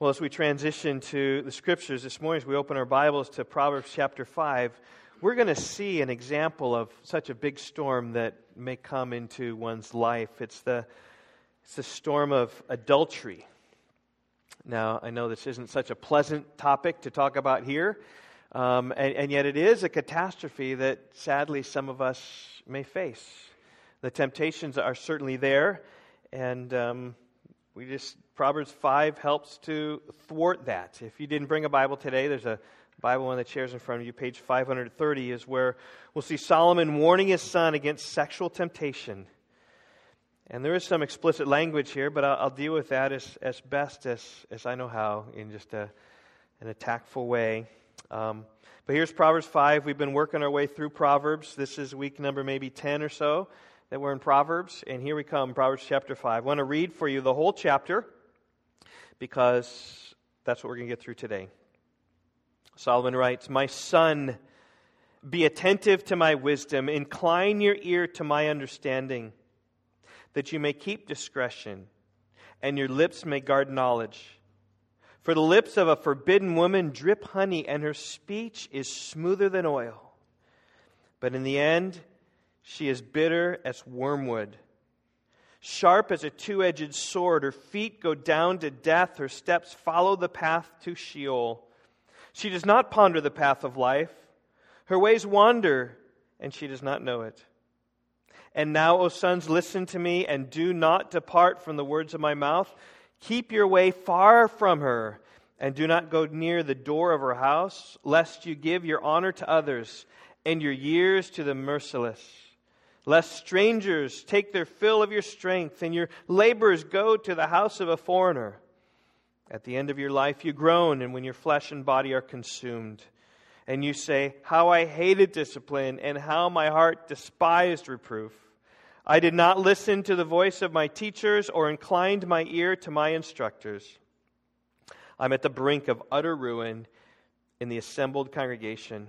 Well, as we transition to the scriptures this morning, as we open our Bibles to Proverbs chapter 5, we're going to see an example of such a big storm that may come into one's life. It's the, it's the storm of adultery. Now, I know this isn't such a pleasant topic to talk about here, um, and, and yet it is a catastrophe that sadly some of us may face. The temptations are certainly there, and um, we just Proverbs 5 helps to thwart that. If you didn't bring a Bible today, there's a Bible on the chairs in front of you. Page 530 is where we'll see Solomon warning his son against sexual temptation. And there is some explicit language here, but I'll, I'll deal with that as, as best as, as I know how in just a, an tactful way. Um, but here's Proverbs 5. We've been working our way through Proverbs. This is week number maybe 10 or so that we're in Proverbs. And here we come, Proverbs chapter 5. I want to read for you the whole chapter because that's what we're going to get through today. Solomon writes, My son, be attentive to my wisdom, incline your ear to my understanding, that you may keep discretion, and your lips may guard knowledge. For the lips of a forbidden woman drip honey, and her speech is smoother than oil. But in the end, she is bitter as wormwood sharp as a two edged sword. Her feet go down to death, her steps follow the path to Sheol. She does not ponder the path of life, her ways wander, and she does not know it. And now, O sons, listen to me and do not depart from the words of my mouth. Keep your way far from her, and do not go near the door of her house, lest you give your honor to others and your years to the merciless lest strangers take their fill of your strength and your labors go to the house of a foreigner. At the end of your life, you groan, and when your flesh and body are consumed, and you say, How I hated discipline, and how my heart despised reproof. I did not listen to the voice of my teachers or inclined my ear to my instructors. I'm at the brink of utter ruin in the assembled congregation.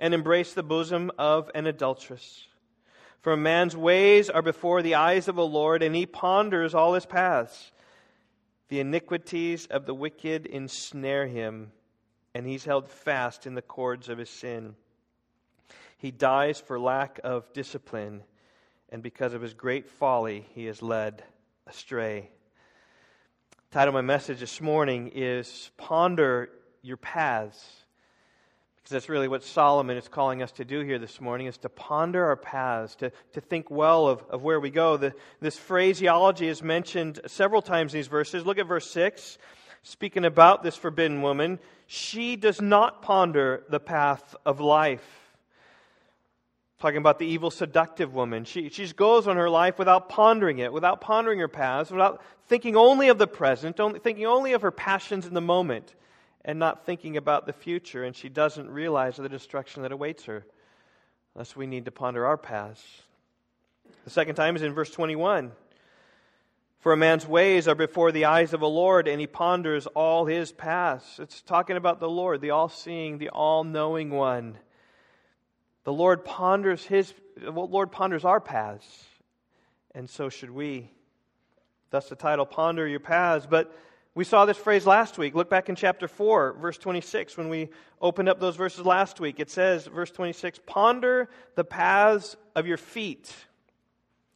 And embrace the bosom of an adulteress. For a man's ways are before the eyes of the Lord, and he ponders all his paths. The iniquities of the wicked ensnare him, and he's held fast in the cords of his sin. He dies for lack of discipline, and because of his great folly, he is led astray. The title of my message this morning is Ponder Your Paths. Because that's really what Solomon is calling us to do here this morning, is to ponder our paths, to, to think well of, of where we go. The, this phraseology is mentioned several times in these verses. Look at verse 6. Speaking about this forbidden woman, she does not ponder the path of life. Talking about the evil, seductive woman. She, she goes on her life without pondering it, without pondering her paths, without thinking only of the present, only, thinking only of her passions in the moment and not thinking about the future, and she doesn't realize the destruction that awaits her. Thus, we need to ponder our paths. The second time is in verse 21. For a man's ways are before the eyes of the Lord, and he ponders all his paths. It's talking about the Lord, the all seeing, the all knowing one. The Lord ponders his the Lord ponders our paths, and so should we. Thus the title Ponder Your Paths. But we saw this phrase last week. Look back in chapter 4, verse 26, when we opened up those verses last week. It says, verse 26, Ponder the paths of your feet,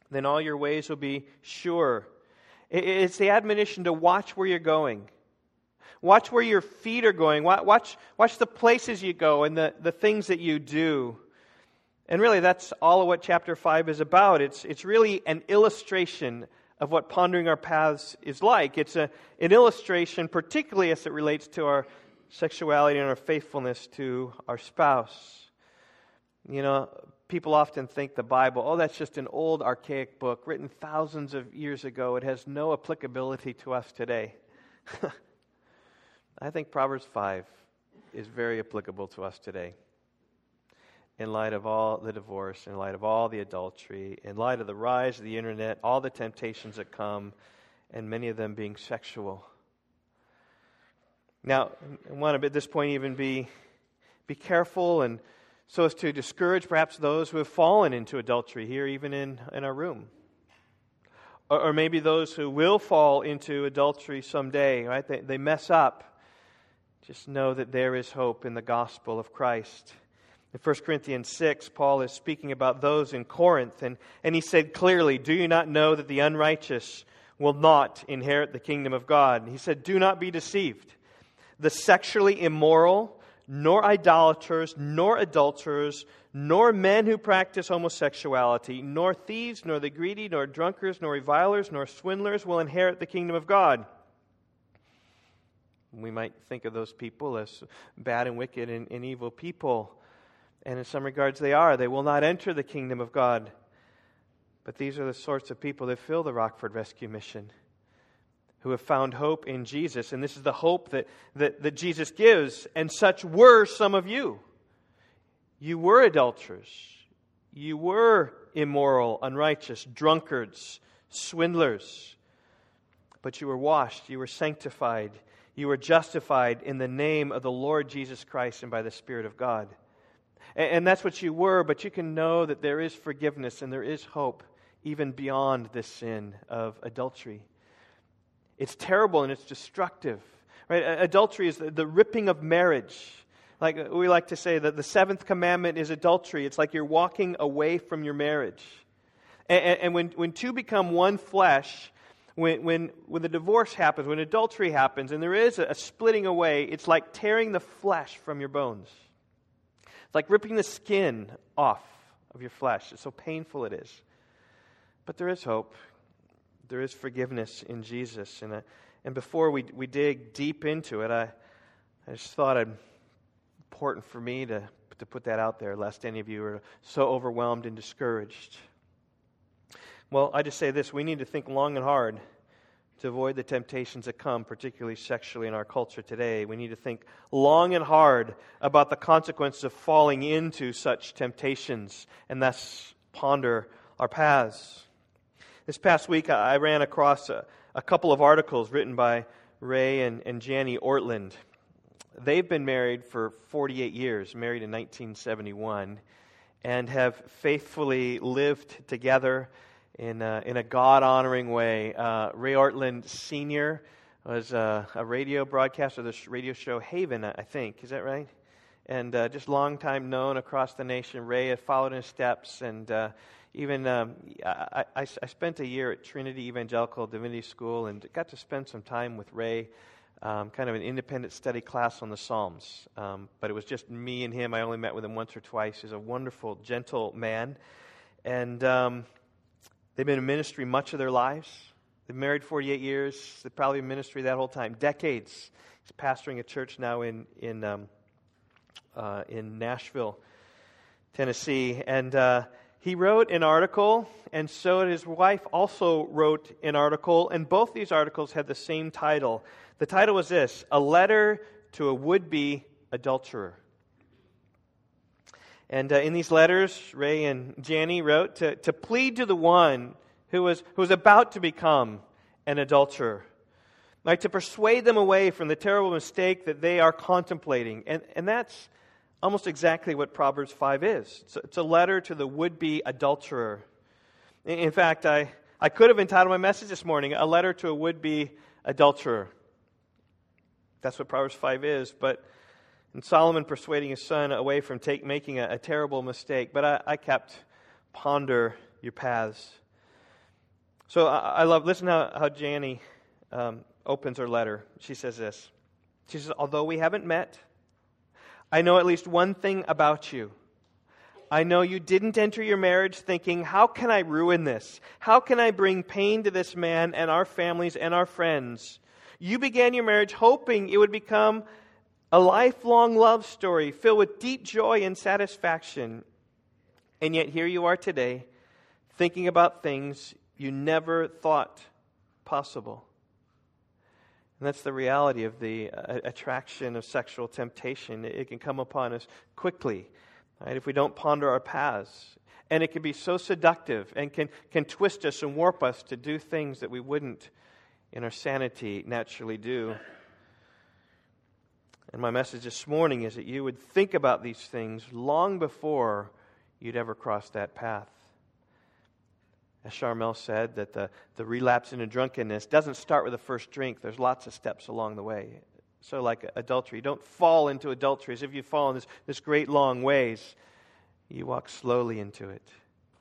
then all your ways will be sure. It's the admonition to watch where you're going. Watch where your feet are going. Watch, watch the places you go and the, the things that you do. And really, that's all of what chapter 5 is about. It's, it's really an illustration of what pondering our paths is like. It's a, an illustration, particularly as it relates to our sexuality and our faithfulness to our spouse. You know, people often think the Bible, oh, that's just an old, archaic book written thousands of years ago. It has no applicability to us today. I think Proverbs 5 is very applicable to us today. In light of all the divorce, in light of all the adultery, in light of the rise of the internet, all the temptations that come, and many of them being sexual. Now, I want to at this point even be, be careful and so as to discourage perhaps those who have fallen into adultery here, even in, in our room. Or, or maybe those who will fall into adultery someday, right? They, they mess up. Just know that there is hope in the gospel of Christ. In 1 Corinthians 6, Paul is speaking about those in Corinth, and, and he said clearly, Do you not know that the unrighteous will not inherit the kingdom of God? And he said, Do not be deceived. The sexually immoral, nor idolaters, nor adulterers, nor men who practice homosexuality, nor thieves, nor the greedy, nor drunkards, nor revilers, nor swindlers will inherit the kingdom of God. We might think of those people as bad and wicked and, and evil people. And in some regards, they are. They will not enter the kingdom of God. But these are the sorts of people that fill the Rockford Rescue Mission who have found hope in Jesus. And this is the hope that, that, that Jesus gives. And such were some of you. You were adulterers. You were immoral, unrighteous, drunkards, swindlers. But you were washed, you were sanctified, you were justified in the name of the Lord Jesus Christ and by the Spirit of God. And, and that's what you were, but you can know that there is forgiveness and there is hope even beyond this sin of adultery. It's terrible and it's destructive. Right? Adultery is the, the ripping of marriage. Like uh, we like to say that the seventh commandment is adultery. It's like you're walking away from your marriage. And, and when, when two become one flesh, when, when, when the divorce happens, when adultery happens, and there is a, a splitting away, it's like tearing the flesh from your bones. It's like ripping the skin off of your flesh. It's so painful it is. But there is hope there is forgiveness in Jesus. And, uh, and before we, we dig deep into it, I, I just thought it important for me to, to put that out there, lest any of you are so overwhelmed and discouraged. Well, I just say this we need to think long and hard to avoid the temptations that come, particularly sexually in our culture today. We need to think long and hard about the consequences of falling into such temptations and thus ponder our paths. This past week, I ran across a, a couple of articles written by Ray and, and Jani Ortlund. They've been married for 48 years, married in 1971, and have faithfully lived together in a, in a God honoring way. Uh, Ray Ortlund Sr. was a, a radio broadcaster the radio show Haven, I think. Is that right? And uh, just long time known across the nation. Ray had followed in his steps and uh, even um, I, I, I, spent a year at Trinity Evangelical Divinity School and got to spend some time with Ray, um, kind of an independent study class on the Psalms. Um, but it was just me and him. I only met with him once or twice. He's a wonderful, gentle man. And um, they've been in ministry much of their lives. They've married 48 years. They've probably been in ministry that whole time, decades. He's pastoring a church now in, in, um, uh, in Nashville, Tennessee. And uh, he wrote an article, and so his wife also wrote an article, and both these articles had the same title. The title was this A Letter to a Would Be Adulterer. And uh, in these letters, Ray and Jani wrote to, to plead to the one who was, who was about to become an adulterer, like to persuade them away from the terrible mistake that they are contemplating. And, and that's almost exactly what Proverbs 5 is it's a, it's a letter to the would be adulterer. In fact, I, I could have entitled my message this morning, A Letter to a Would Be Adulterer. That's what Proverbs 5 is, but and Solomon persuading his son away from take, making a, a terrible mistake. But I, I, kept ponder your paths. So I, I love, listen how, how Jani um, opens her letter. She says this. She says, Although we haven't met, I know at least one thing about you. I know you didn't enter your marriage thinking, How can I ruin this? How can I bring pain to this man and our families and our friends? You began your marriage hoping it would become a lifelong love story filled with deep joy and satisfaction. And yet here you are today, thinking about things you never thought possible. And that's the reality of the uh, attraction of sexual temptation. It can come upon us quickly, right, if we don't ponder our paths. And it can be so seductive and can, can twist us and warp us to do things that we wouldn't, in our sanity, naturally do. And my message this morning is that you would think about these things long before you'd ever cross that path. As Charmel said, that the, the relapse into drunkenness doesn't start with the first drink, there's lots of steps along the way. So, like adultery, don't fall into adultery as if you fall in this, this great long ways. You walk slowly into it.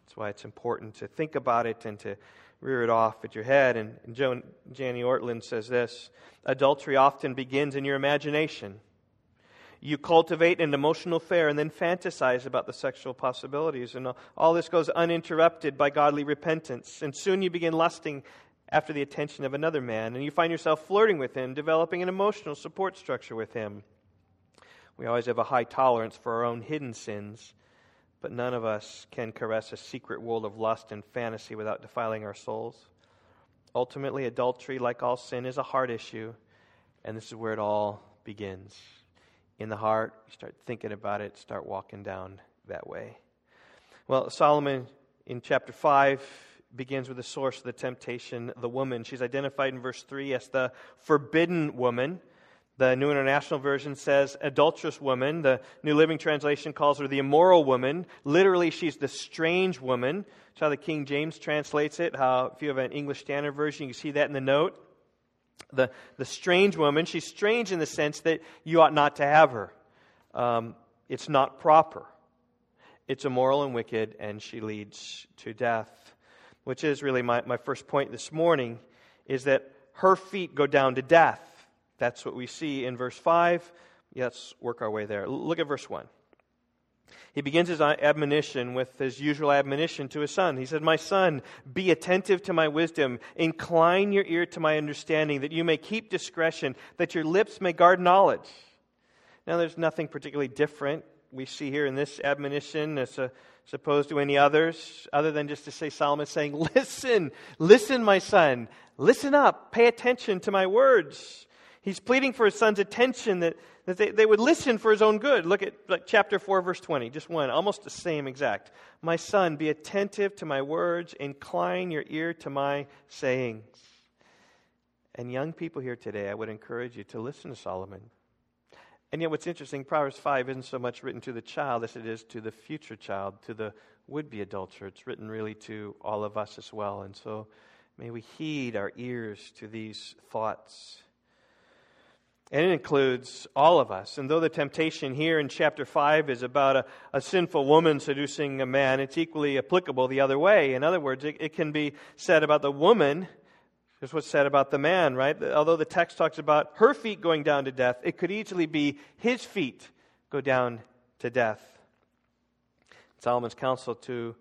That's why it's important to think about it and to rear it off at your head. And Joan, Jani Ortlund says this Adultery often begins in your imagination. You cultivate an emotional affair and then fantasize about the sexual possibilities. And all this goes uninterrupted by godly repentance. And soon you begin lusting after the attention of another man. And you find yourself flirting with him, developing an emotional support structure with him. We always have a high tolerance for our own hidden sins but none of us can caress a secret world of lust and fantasy without defiling our souls. Ultimately, adultery, like all sin, is a heart issue, and this is where it all begins. In the heart, you start thinking about it, start walking down that way. Well, Solomon in chapter 5 begins with the source of the temptation, the woman. She's identified in verse 3 as the forbidden woman. The New International Version says adulterous woman. The New Living Translation calls her the immoral woman. Literally, she's the strange woman. That's how the King James translates it. How, if you have an English Standard Version, you can see that in the note. The, the strange woman, she's strange in the sense that you ought not to have her. Um, it's not proper. It's immoral and wicked, and she leads to death. Which is really my, my first point this morning, is that her feet go down to death. That's what we see in verse 5. Let's work our way there. Look at verse 1. He begins his admonition with his usual admonition to his son. He said, My son, be attentive to my wisdom, incline your ear to my understanding, that you may keep discretion, that your lips may guard knowledge. Now, there's nothing particularly different we see here in this admonition as, uh, as opposed to any others, other than just to say Solomon saying, Listen, listen, my son, listen up, pay attention to my words. He's pleading for his son's attention that, that they, they would listen for his own good. Look at like, chapter 4, verse 20, just one, almost the same exact. My son, be attentive to my words, incline your ear to my sayings. And young people here today, I would encourage you to listen to Solomon. And yet, what's interesting, Proverbs 5 isn't so much written to the child as it is to the future child, to the would be adulterer. It's written really to all of us as well. And so, may we heed our ears to these thoughts. And it includes all of us. And though the temptation here in chapter 5 is about a, a sinful woman seducing a man, it's equally applicable the other way. In other words, it, it can be said about the woman just what's said about the man, right? Although the text talks about her feet going down to death, it could easily be his feet go down to death. Solomon's counsel to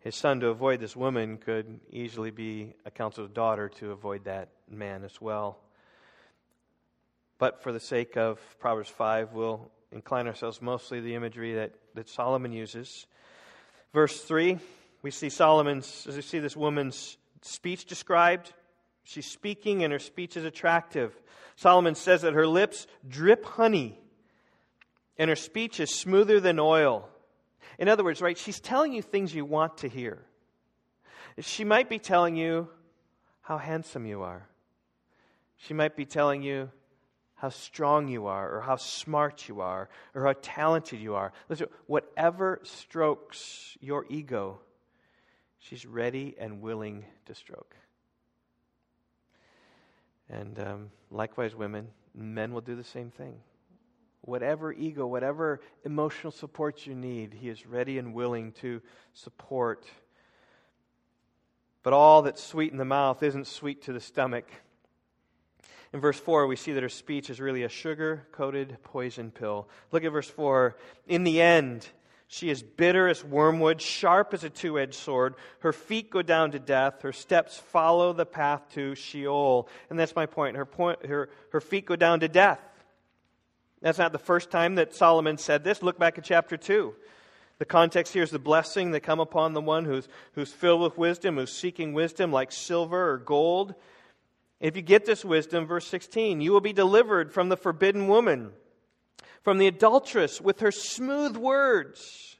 his son to avoid this woman could easily be a counsel to daughter to avoid that man as well. But for the sake of Proverbs 5, we'll incline ourselves mostly to the imagery that, that Solomon uses. Verse 3, we see Solomon's, as we see this woman's speech described. She's speaking, and her speech is attractive. Solomon says that her lips drip honey, and her speech is smoother than oil. In other words, right, she's telling you things you want to hear. She might be telling you how handsome you are. She might be telling you how strong you are, or how smart you are, or how talented you are. Listen, whatever strokes your ego, she's ready and willing to stroke. And um, likewise, women, men will do the same thing. Whatever ego, whatever emotional support you need, he is ready and willing to support. But all that's sweet in the mouth isn't sweet to the stomach. In verse 4, we see that her speech is really a sugar coated poison pill. Look at verse 4. In the end, she is bitter as wormwood, sharp as a two edged sword. Her feet go down to death. Her steps follow the path to Sheol. And that's my point. Her, point, her, her feet go down to death. That's not the first time that Solomon said this. Look back at chapter 2. The context here is the blessing that come upon the one who's, who's filled with wisdom, who's seeking wisdom like silver or gold. If you get this wisdom, verse 16, you will be delivered from the forbidden woman, from the adulteress with her smooth words,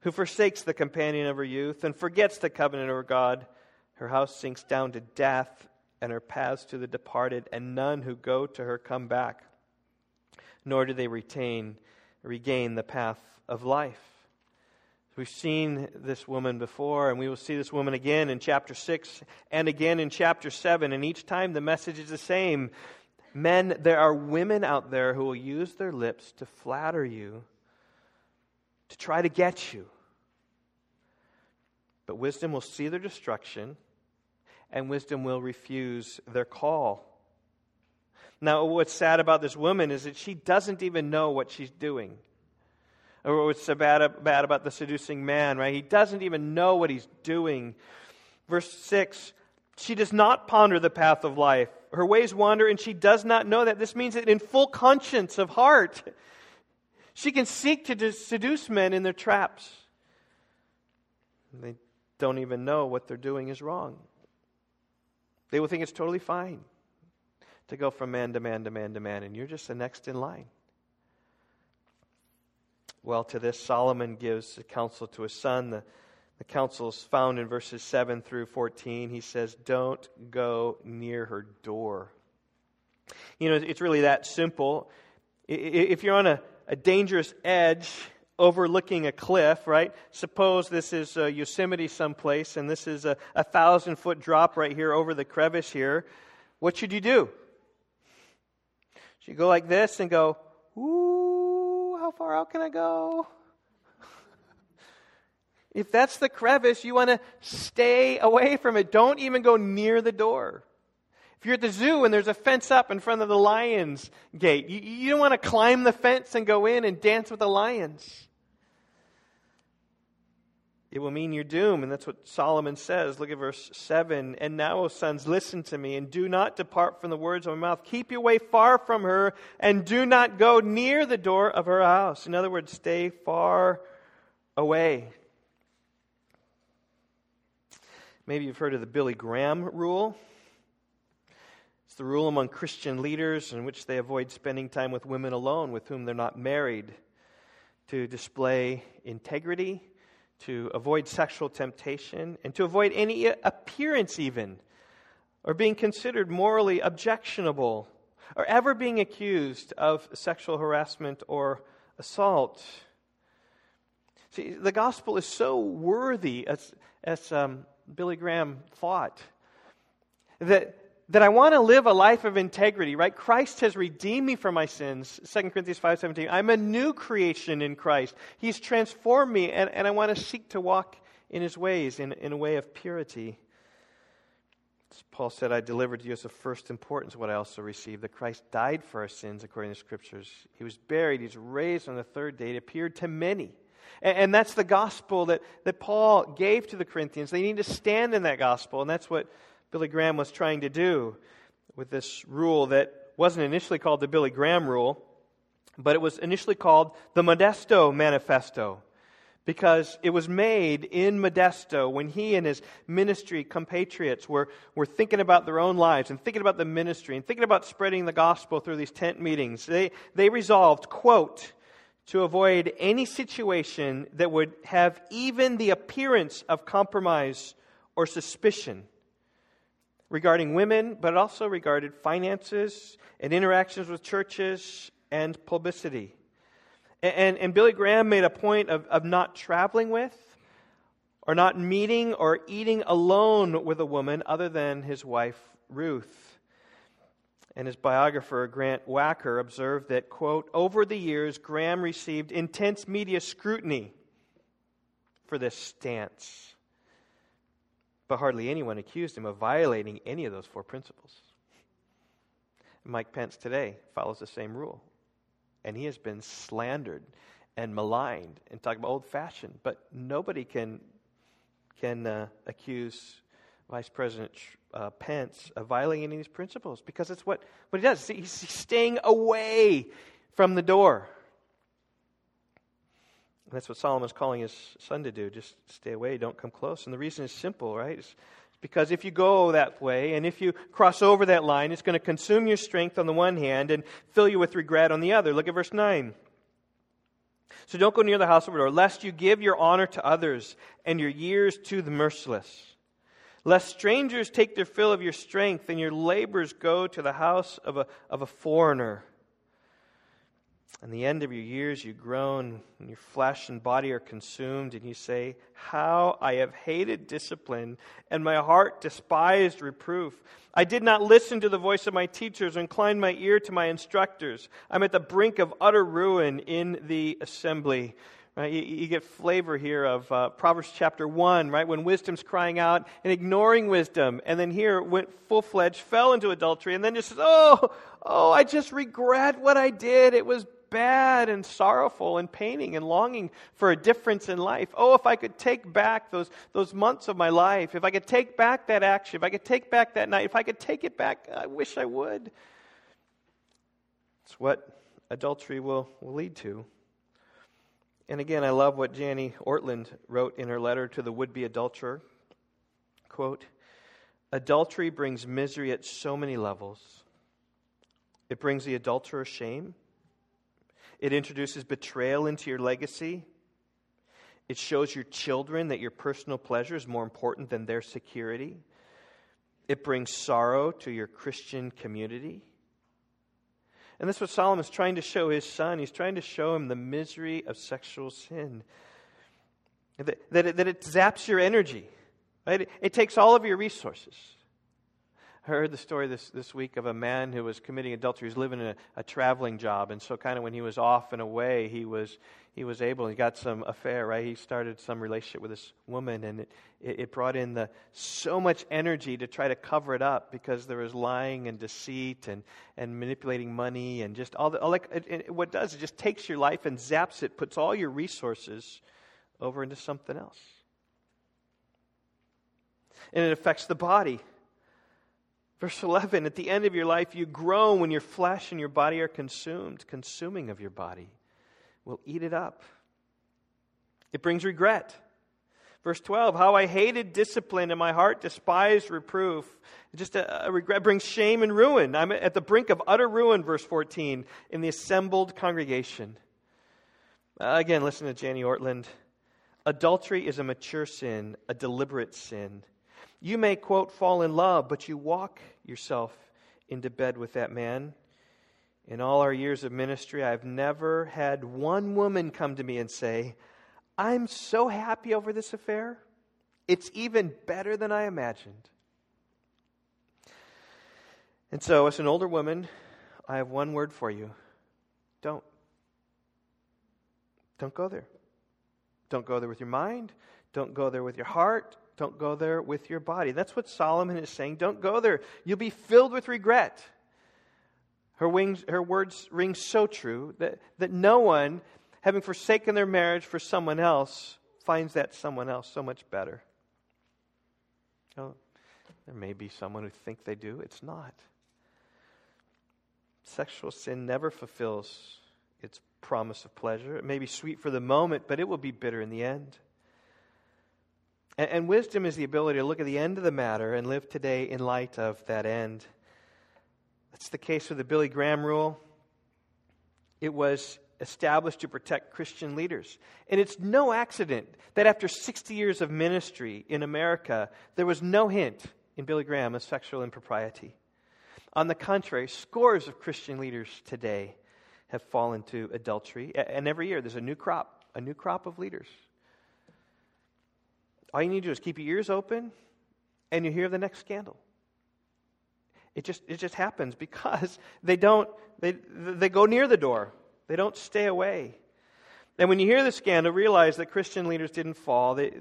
who forsakes the companion of her youth and forgets the covenant of her God. Her house sinks down to death, and her paths to the departed, and none who go to her come back, nor do they retain, regain the path of life. We've seen this woman before, and we will see this woman again in chapter 6 and again in chapter 7. And each time the message is the same Men, there are women out there who will use their lips to flatter you, to try to get you. But wisdom will see their destruction, and wisdom will refuse their call. Now, what's sad about this woman is that she doesn't even know what she's doing or what's so bad, bad about the seducing man, right? He doesn't even know what he's doing. Verse 6 She does not ponder the path of life. Her ways wander, and she does not know that. This means that in full conscience of heart, she can seek to seduce men in their traps. They don't even know what they're doing is wrong. They will think it's totally fine to go from man to man to man to man, and you're just the next in line. Well, to this, Solomon gives a counsel to his son. The, the counsel is found in verses 7 through 14. He says, Don't go near her door. You know, it's really that simple. If you're on a, a dangerous edge overlooking a cliff, right? Suppose this is uh, Yosemite someplace and this is a, a thousand foot drop right here over the crevice here. What should you do? Should you go like this and go, ooh, far out can I go? if that's the crevice, you want to stay away from it. Don't even go near the door. If you're at the zoo and there's a fence up in front of the lion's gate, you, you don't want to climb the fence and go in and dance with the lions it will mean your doom. And that's what Solomon says. Look at verse 7. And now, O sons, listen to me, and do not depart from the words of my mouth. Keep your way far from her, and do not go near the door of her house. In other words, stay far away. Maybe you've heard of the Billy Graham rule. It's the rule among Christian leaders in which they avoid spending time with women alone with whom they're not married to display integrity to avoid sexual temptation, and to avoid any appearance, even, or being considered morally objectionable, or ever being accused of sexual harassment or assault. See, the gospel is so worthy, as, as um, Billy Graham thought, that that I want to live a life of integrity, right? Christ has redeemed me from my sins. 2 Corinthians 5.17. I'm a new creation in Christ. He's transformed me, and, and I want to seek to walk in his ways in, in a way of purity. As Paul said, I delivered to you as of first importance what I also received that Christ died for our sins according to the Scriptures. He was buried, he's raised on the third day, it appeared to many. And, and that's the gospel that, that Paul gave to the Corinthians. They need to stand in that gospel, and that's what Billy Graham was trying to do with this rule that wasn't initially called the Billy Graham rule, but it was initially called the Modesto Manifesto because it was made in Modesto when he and his ministry compatriots were, were thinking about their own lives and thinking about the ministry and thinking about spreading the gospel through these tent meetings. They, they resolved, quote, to avoid any situation that would have even the appearance of compromise or suspicion regarding women, but also regarded finances and interactions with churches and publicity. And, and, and, Billy Graham made a point of, of not traveling with, or not meeting or eating alone with a woman other than his wife, Ruth. And his biographer, Grant Wacker, observed that, quote, over the years, Graham received intense media scrutiny for this stance but hardly anyone accused him of violating any of those four principles. Mike Pence today follows the same rule. And he has been slandered and maligned and talked about old fashioned, but nobody can, can uh, accuse Vice President uh, Pence of violating any of these principles because it's what, what he does. He's staying away from the door. That's what Solomon's calling his son to do. Just stay away, don't come close. And the reason is simple, right? It's Because if you go that way and if you cross over that line, it's going to consume your strength on the one hand and fill you with regret on the other. Look at verse 9. So don't go near the house of the lest you give your honor to others and your years to the merciless. Lest strangers take their fill of your strength and your labors go to the house of a, of a foreigner. And the end of your years you groan, and your flesh and body are consumed, and you say, How I have hated discipline, and my heart despised reproof. I did not listen to the voice of my teachers, or incline my ear to my instructors. I'm at the brink of utter ruin in the assembly. Right? You, you, get flavor here of uh, Proverbs chapter 1, right? When wisdom's crying out and ignoring wisdom. And then here went full fledged, fell into adultery, and then just says, Oh, oh, I just regret what I did. It was bad and sorrowful and paining and longing for a difference in life. Oh, if I could take back those, those months of my life, if I could take back that action, if I could take back that night, if I could take it back, I wish I would. It's what adultery will, will lead to. And again, I love what Jani Ortlund wrote in her letter to the would be adulterer. Quote, Adultery brings misery at so many levels. It brings the adulterer shame. It introduces betrayal into your legacy. It shows your children that your personal pleasure is more important than their security. It brings sorrow to your Christian community. And that's what Solomon's trying to show his son. He's trying to show him the misery of sexual sin. That, that, it, that it zaps your energy, right? It, it takes all of your resources. Heard the story this, this week of a man who was committing adultery. He was living in a, a traveling job, and so kind of when he was off and away, he was he was able. He got some affair, right? He started some relationship with this woman, and it, it, it brought in the so much energy to try to cover it up because there was lying and deceit and and manipulating money and just all the all like it, it, what it does it just takes your life and zaps it, puts all your resources over into something else, and it affects the body Verse 11 At the end of your life, you groan when your flesh and your body are consumed. Consuming of your body will eat it up. It brings regret. Verse 12 How I hated discipline and my heart despised reproof. Just a, a regret brings shame and ruin. I'm at the brink of utter ruin, verse 14, in the assembled congregation. Uh, again, listen to Jani Ortlund. Adultery is a mature sin, a deliberate sin. You may, quote, fall in love, but you walk yourself into bed with that man. In all our years of ministry, I've never had one woman come to me and say, I'm so happy over this affair. It's even better than I imagined. And so, as an older woman, I have one word for you don't. Don't go there. Don't go there with your mind. Don't go there with your heart. Don't go there with your body. That's what Solomon is saying. Don't go there. You'll be filled with regret. Her, wings, her words ring so true that, that no one, having forsaken their marriage for someone else, finds that someone else so much better. Oh, there may be someone who think they do. It's not. Sexual sin never fulfills its promise of pleasure. It may be sweet for the moment, but it will be bitter in the end. And, and wisdom is the ability to look at the end of the matter and live today in light of that end. That's the case with the Billy Graham rule. It was established to protect Christian leaders. And it's no accident that after 60 years of ministry in America, there was no hint in Billy Graham of sexual impropriety. On the contrary, scores of Christian leaders today have fallen to adultery. And every year there's a new crop, a new crop of leaders all you need to do is keep your ears open and you hear the next scandal. It just, it just happens because they don't, they, they go near the door. They don't stay away. And when you hear the scandal, realize that Christian leaders didn't fall. They,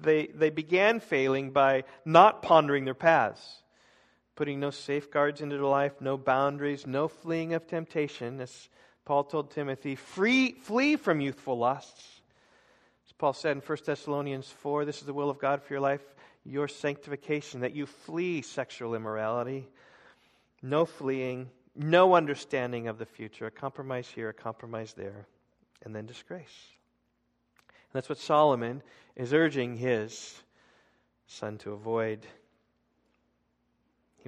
they, they began failing by not pondering their paths, putting no safeguards into their life, no boundaries, no fleeing of temptation. As Paul told Timothy, free, flee from youthful lusts. Paul said in 1 Thessalonians 4 this is the will of God for your life, your sanctification, that you flee sexual immorality. No fleeing, no understanding of the future, a compromise here, a compromise there, and then disgrace. And that's what Solomon is urging his son to avoid.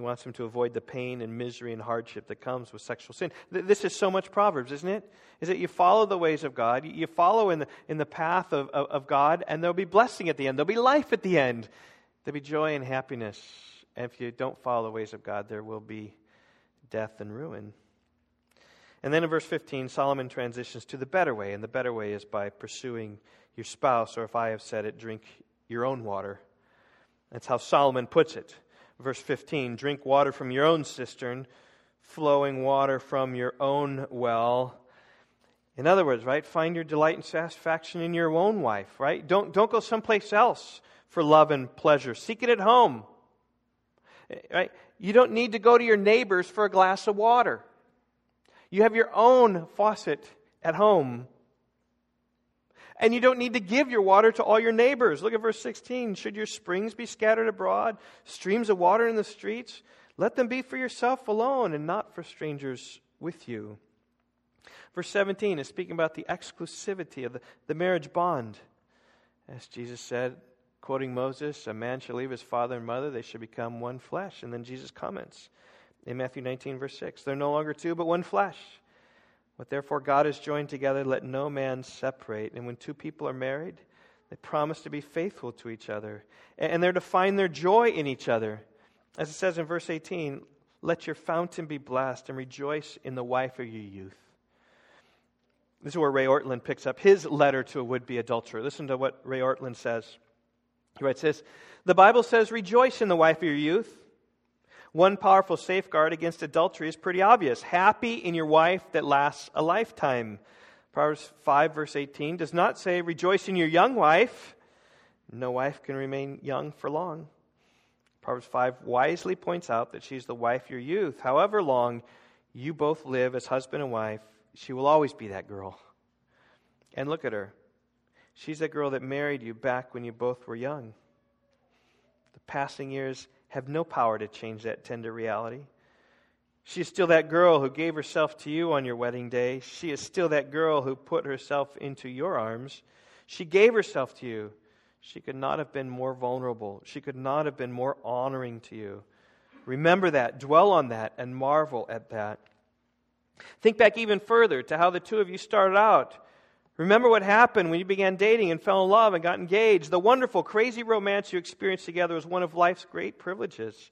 He wants them to avoid the pain and misery and hardship that comes with sexual sin. This is so much Proverbs, isn't it? Is that you follow the ways of God, you follow in the, in the path of, of, of God, and there'll be blessing at the end. There'll be life at the end. There'll be joy and happiness. And if you don't follow the ways of God, there will be death and ruin. And then in verse 15, Solomon transitions to the better way, and the better way is by pursuing your spouse, or if I have said it, drink your own water. That's how Solomon puts it. Verse 15 Drink water from your own cistern, flowing water from your own well. In other words, right, find your delight and satisfaction in your own wife, right? Don't, don't go someplace else for love and pleasure. Seek it at home. Eh, right? You don't need to go to your neighbors for a glass of water. You have your own faucet at home. And you don't need to give your water to all your neighbors. Look at verse 16. Should your springs be scattered abroad, streams of water in the streets? Let them be for yourself alone and not for strangers with you. Verse 17 is speaking about the exclusivity of the, the marriage bond. As Jesus said, quoting Moses, a man shall leave his father and mother, they shall become one flesh. And then Jesus comments in Matthew 19, verse 6 they're no longer two, but one flesh. What therefore God has joined together, let no man separate. And when two people are married, they promise to be faithful to each other. And they're to find their joy in each other. As it says in verse 18, let your fountain be blessed and rejoice in the wife of your youth. This is where Ray Ortlund picks up his letter to a would be adulterer. Listen to what Ray Ortlund says. He writes this The Bible says, Rejoice in the wife of your youth one powerful safeguard against adultery is pretty obvious. Happy in your wife that lasts a lifetime. Proverbs 5, verse 18 does not say, Rejoice in your young wife. No wife can remain young for long. Proverbs 5 wisely points out that she's the wife of your youth. However long you both live as husband and wife, she will always be that girl. And look at her. She's that girl that married you back when you both were young. The passing years have no power to change that tender reality. She is still that girl who gave herself to you on your wedding day. She is still that girl who put herself into your arms. She gave herself to you. She could not have been more vulnerable. She could not have been more honoring to you. Remember that, dwell on that, and marvel at that. Think back even further to how the two of you started out. Remember what happened when you began dating and fell in love and got engaged. The wonderful, crazy romance you experienced together was one of life's great privileges.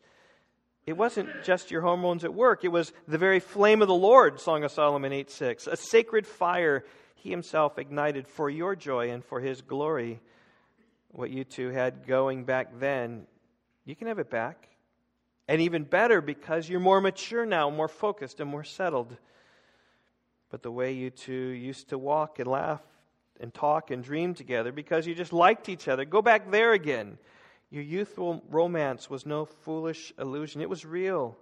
It wasn't just your hormones at work, it was the very flame of the Lord, Song of Solomon 8 6. A sacred fire he himself ignited for your joy and for his glory. What you two had going back then, you can have it back. And even better because you're more mature now, more focused, and more settled but the way you two used to walk and laugh and talk and dream together because you just liked each other. Go back there again. Your youthful romance was no foolish illusion, it was real.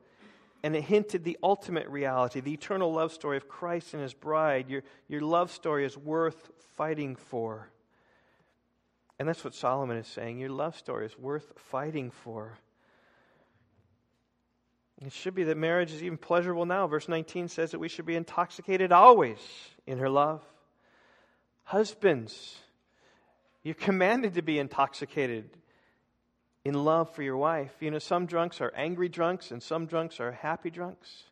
And it hinted the ultimate reality, the eternal love story of Christ and his bride. Your, your love story is worth fighting for. And that's what Solomon is saying. Your love story is worth fighting for. It should be that marriage is even pleasurable now. Verse 19 says that we should be intoxicated always in her love. Husbands, you're commanded to be intoxicated in love for your wife. You know, some drunks are angry drunks and some drunks are happy drunks.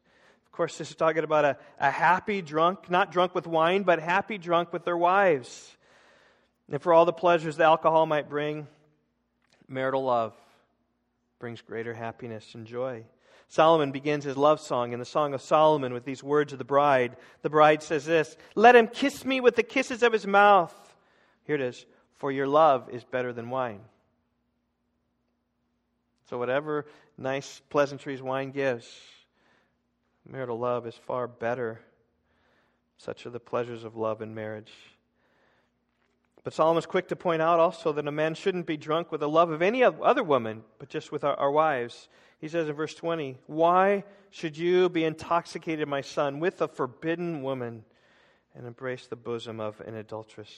Of course, this is talking about a, a happy drunk, not drunk with wine, but happy drunk with their wives. And for all the pleasures that alcohol might bring, marital love brings greater happiness and joy. Solomon begins his love song in the Song of Solomon with these words of the bride. The bride says this Let him kiss me with the kisses of his mouth. Here it is For your love is better than wine. So, whatever nice pleasantries wine gives, marital love is far better. Such are the pleasures of love in marriage. But Solomon is quick to point out also that a man shouldn't be drunk with the love of any other woman, but just with our, our wives. He says in verse 20, Why should you be intoxicated, my son, with a forbidden woman and embrace the bosom of an adulteress?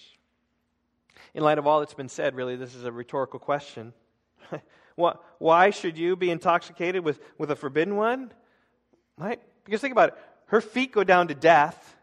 In light of all that's been said, really, this is a rhetorical question. Why should you be intoxicated with, with a forbidden one? Right? Because think about it. Her feet go down to death.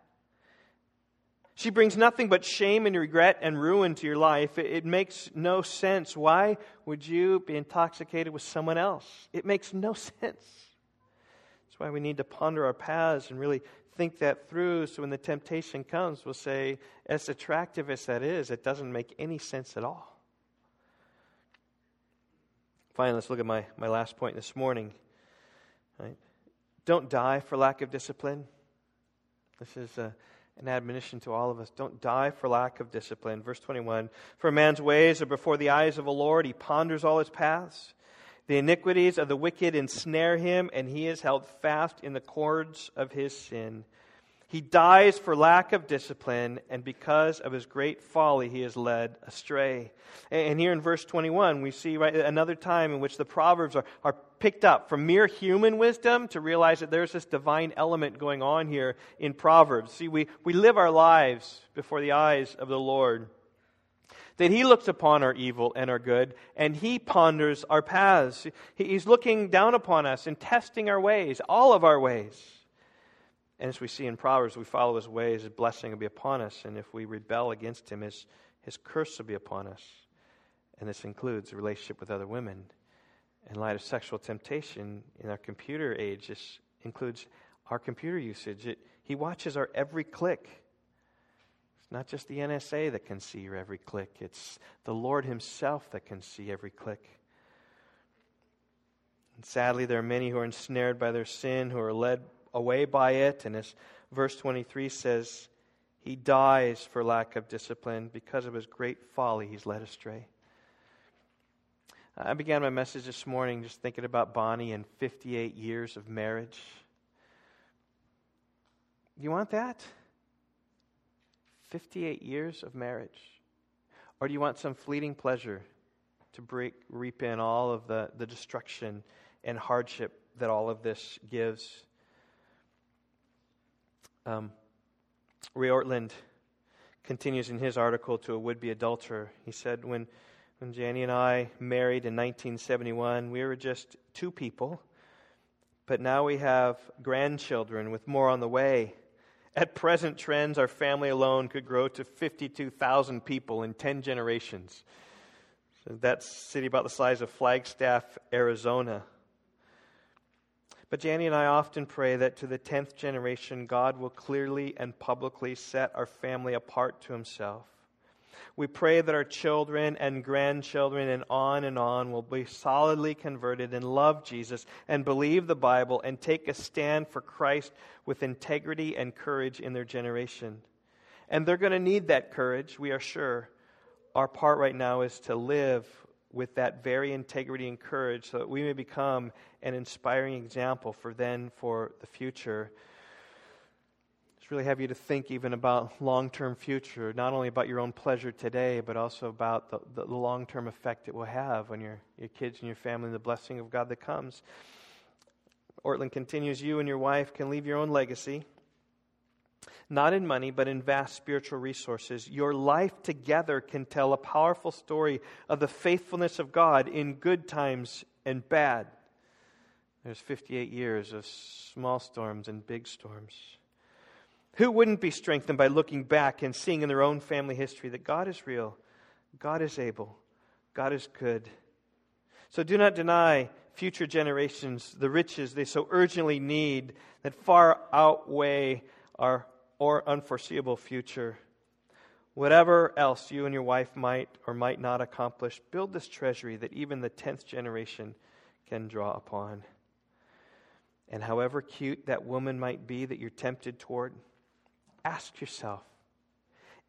She brings nothing but shame and regret and ruin to your life. It, it, makes no sense. Why would you be intoxicated with someone else? It makes no sense. That's why we need to ponder our paths and really think that through so when the temptation comes, we'll say, as attractive as that is, it doesn't make any sense at all. Finally, let's look at my, my last point this morning. Right? Don't die for lack of discipline. This is a, an admonition to all of us. Don't die for lack of discipline. Verse 21 For a man's ways are before the eyes of the Lord, he ponders all his paths. The iniquities of the wicked ensnare him, and he is held fast in the cords of his sin. He dies for lack of discipline, and because of his great folly, he is led astray. And here in verse 21, we see right, another time in which the Proverbs are, are picked up from mere human wisdom to realize that there's this divine element going on here in Proverbs. See, we, we live our lives before the eyes of the Lord. That he looks upon our evil and our good, and he ponders our paths. He's looking down upon us and testing our ways, all of our ways. And as we see in Proverbs, we follow his ways, his blessing will be upon us. And if we rebel against him, his, his curse will be upon us. And this includes a relationship with other women. In light of sexual temptation in our computer age, this includes our computer usage. It, he watches our every click. It's not just the NSA that can see your every click, it's the Lord Himself that can see every click. And sadly, there are many who are ensnared by their sin, who are led away by it. And as verse 23 says, he dies for lack of discipline. Because of his great folly, he's led astray. I began my message this morning just thinking about Bonnie and 58 years of marriage. You want that? 58 years of marriage? Or do you want some fleeting pleasure to break, reap in all of the, the destruction and hardship that all of this gives? Um, Ray Ortlund continues in his article to a would be adulterer. He said, when, when Jani and I married in 1971, we were just two people, but now we have grandchildren with more on the way. At present trends, our family alone could grow to 52,000 people in 10 generations. So that's a city about the size of Flagstaff, Arizona. But Jani and I often pray that to the 10th generation, God will clearly and publicly set our family apart to Himself. We pray that our children and grandchildren and on and on will be solidly converted and love Jesus and believe the Bible and take a stand for Christ with integrity and courage in their generation. And they're going to need that courage, we are sure. Our part right now is to live with that very integrity and courage so that we may become an inspiring example for then for the future. Just really have you to think even about long term future, not only about your own pleasure today, but also about the, the, the long term effect it will have on your, your kids and your family and the blessing of God that comes. Ortlund continues, you and your wife can leave your own legacy not in money, but in vast spiritual resources. Your life together can tell a powerful story of the faithfulness of God in good times and bad. There's 58 years of small storms and big storms. Who wouldn't be strengthened by looking back and seeing in their own family history that God is real, God is able, God is good? So do not deny future generations the riches they so urgently need that far outweigh our or unforeseeable future. Whatever else you and your wife might or might not accomplish, build this treasury that even the 10th generation can draw upon. And however cute that woman might be that you're tempted toward, ask yourself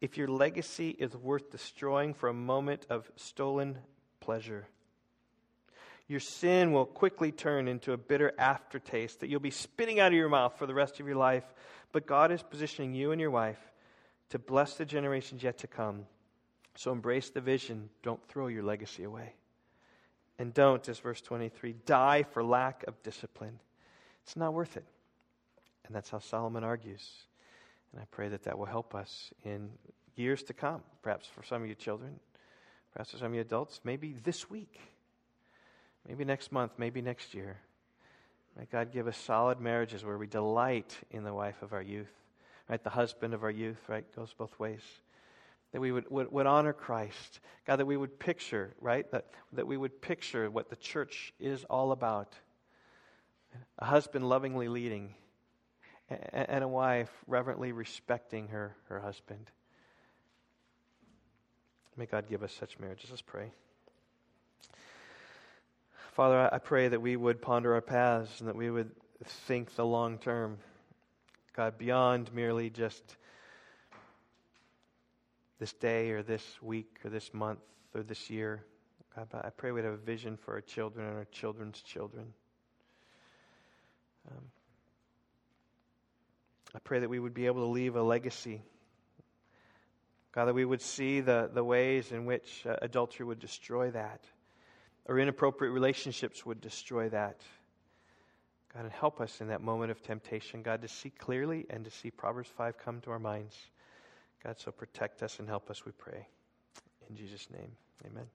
if your legacy is worth destroying for a moment of stolen pleasure. Your sin will quickly turn into a bitter aftertaste that you'll be spitting out of your mouth for the rest of your life but God is positioning you and your wife to bless the generations yet to come. So embrace the vision. Don't throw your legacy away. And don't, as verse 23, die for lack of discipline. It's not worth it. And that's how Solomon argues. And I pray that that will help us in years to come, perhaps for some of you children, perhaps for some of you adults, maybe this week, maybe next month, maybe next year. May God give us solid marriages where we delight in the wife of our youth, right? The husband of our youth, right? Goes both ways. That we would, would, would honor Christ. God, that we would picture, right? That, that we would picture what the church is all about. A husband lovingly leading, and a wife reverently respecting her, her husband. May God give us such marriages. Let's pray. Father, I pray that we would ponder our paths and that we would think the long term. God, beyond merely just this day or this week or this month or this year. God, I pray we'd have a vision for our children and our children's children. Um, I pray that we would be able to leave a legacy. God, that we would see the, the ways in which uh, adultery would destroy that, or inappropriate relationships would destroy that. God, and help us in that moment of temptation, God, to see clearly and to see Proverbs 5 come to our minds. God, so protect us and help us, we pray. In Jesus' name, amen.